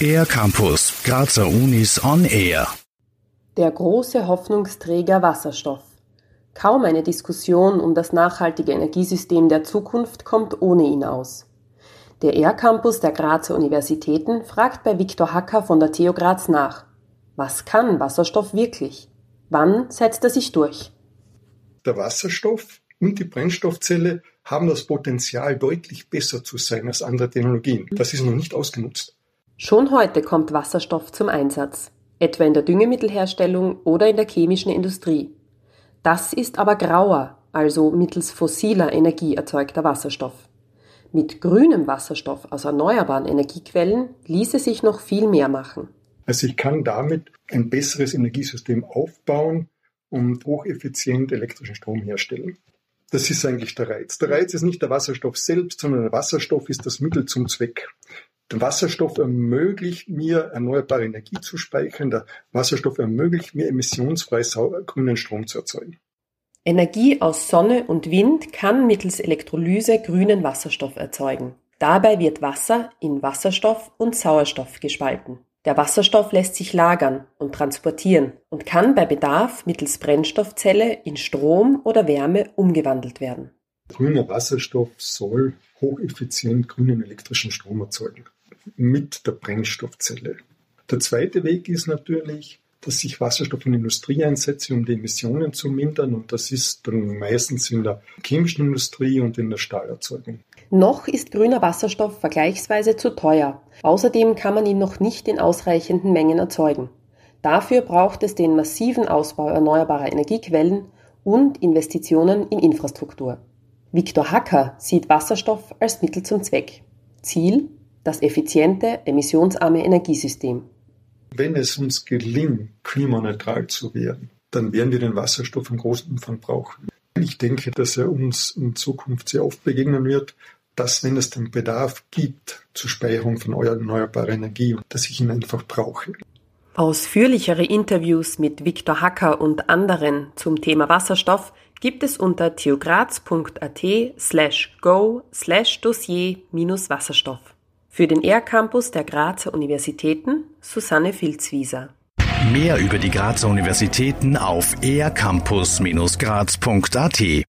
Air Campus, Grazer Unis on Air. Der große Hoffnungsträger Wasserstoff. Kaum eine Diskussion um das nachhaltige Energiesystem der Zukunft kommt ohne ihn aus. Der Air Campus der Grazer Universitäten fragt bei Viktor Hacker von der TU Graz nach. Was kann Wasserstoff wirklich? Wann setzt er sich durch? Der Wasserstoff und die Brennstoffzelle haben das Potenzial, deutlich besser zu sein als andere Technologien. Das ist noch nicht ausgenutzt. Schon heute kommt Wasserstoff zum Einsatz, etwa in der Düngemittelherstellung oder in der chemischen Industrie. Das ist aber grauer, also mittels fossiler Energie erzeugter Wasserstoff. Mit grünem Wasserstoff aus erneuerbaren Energiequellen ließe sich noch viel mehr machen. Also ich kann damit ein besseres Energiesystem aufbauen und hocheffizient elektrischen Strom herstellen. Das ist eigentlich der Reiz. Der Reiz ist nicht der Wasserstoff selbst, sondern der Wasserstoff ist das Mittel zum Zweck. Der Wasserstoff ermöglicht mir, erneuerbare Energie zu speichern. Der Wasserstoff ermöglicht mir, emissionsfrei grünen Strom zu erzeugen. Energie aus Sonne und Wind kann mittels Elektrolyse grünen Wasserstoff erzeugen. Dabei wird Wasser in Wasserstoff und Sauerstoff gespalten. Der Wasserstoff lässt sich lagern und transportieren und kann bei Bedarf mittels Brennstoffzelle in Strom oder Wärme umgewandelt werden. Grüner Wasserstoff soll hocheffizient grünen elektrischen Strom erzeugen mit der Brennstoffzelle. Der zweite Weg ist natürlich, dass ich Wasserstoff in der Industrie einsetze, um die Emissionen zu mindern. Und das ist dann meistens in der chemischen Industrie und in der Stahlerzeugung. Noch ist grüner Wasserstoff vergleichsweise zu teuer. Außerdem kann man ihn noch nicht in ausreichenden Mengen erzeugen. Dafür braucht es den massiven Ausbau erneuerbarer Energiequellen und Investitionen in Infrastruktur. Viktor Hacker sieht Wasserstoff als Mittel zum Zweck. Ziel das effiziente, emissionsarme Energiesystem. Wenn es uns gelingt, klimaneutral zu werden, dann werden wir den Wasserstoff im großen Umfang brauchen. Ich denke, dass er uns in Zukunft sehr oft begegnen wird dass, wenn es den Bedarf gibt zur Speicherung von erneuerbarer Energie, dass ich ihn einfach brauche. Ausführlichere Interviews mit Viktor Hacker und anderen zum Thema Wasserstoff gibt es unter theograz.at slash go slash dossier minus Wasserstoff. Für den R-Campus der Grazer Universitäten Susanne Filzwieser. Mehr über die Grazer Universitäten auf ercampus-graz.at